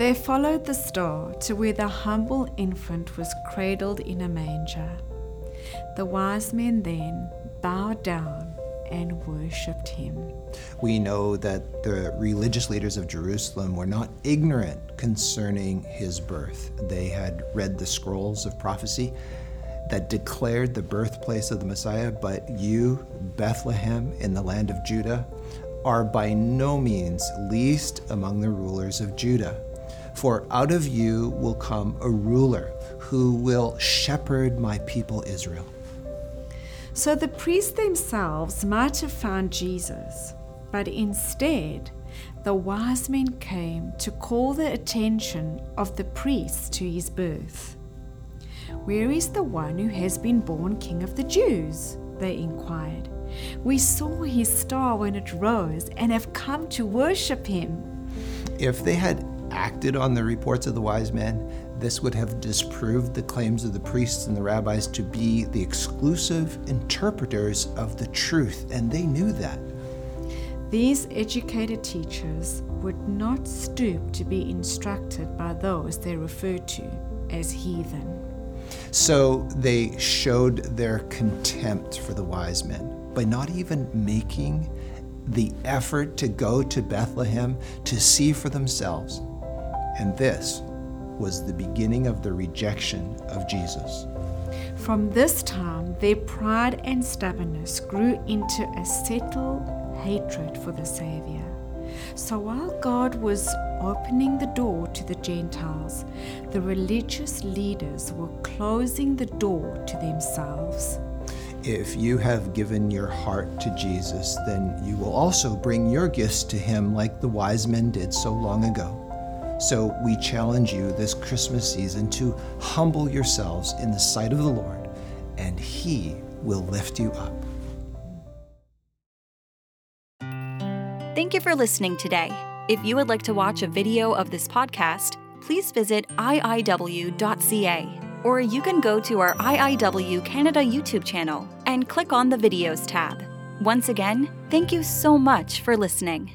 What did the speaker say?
They followed the star to where the humble infant was cradled in a manger. The wise men then bowed down and worshipped him. We know that the religious leaders of Jerusalem were not ignorant concerning his birth. They had read the scrolls of prophecy that declared the birthplace of the Messiah, but you, Bethlehem, in the land of Judah, are by no means least among the rulers of Judah. For out of you will come a ruler who will shepherd my people Israel. So the priests themselves might have found Jesus, but instead, the wise men came to call the attention of the priests to his birth. Where is the one who has been born King of the Jews? They inquired. We saw his star when it rose and have come to worship him. If they had acted on the reports of the wise men, this would have disproved the claims of the priests and the rabbis to be the exclusive interpreters of the truth, and they knew that. These educated teachers would not stoop to be instructed by those they referred to as heathen. So they showed their contempt for the wise men by not even making the effort to go to Bethlehem to see for themselves. And this was the beginning of the rejection of Jesus. From this time, their pride and stubbornness grew into a settled hatred for the Savior. So while God was opening the door to the Gentiles, the religious leaders were closing the door to themselves. If you have given your heart to Jesus, then you will also bring your gifts to Him like the wise men did so long ago. So we challenge you this Christmas season to humble yourselves in the sight of the Lord, and He will lift you up. Thank you for listening today. If you would like to watch a video of this podcast, please visit iiw.ca or you can go to our IIW Canada YouTube channel and click on the Videos tab. Once again, thank you so much for listening.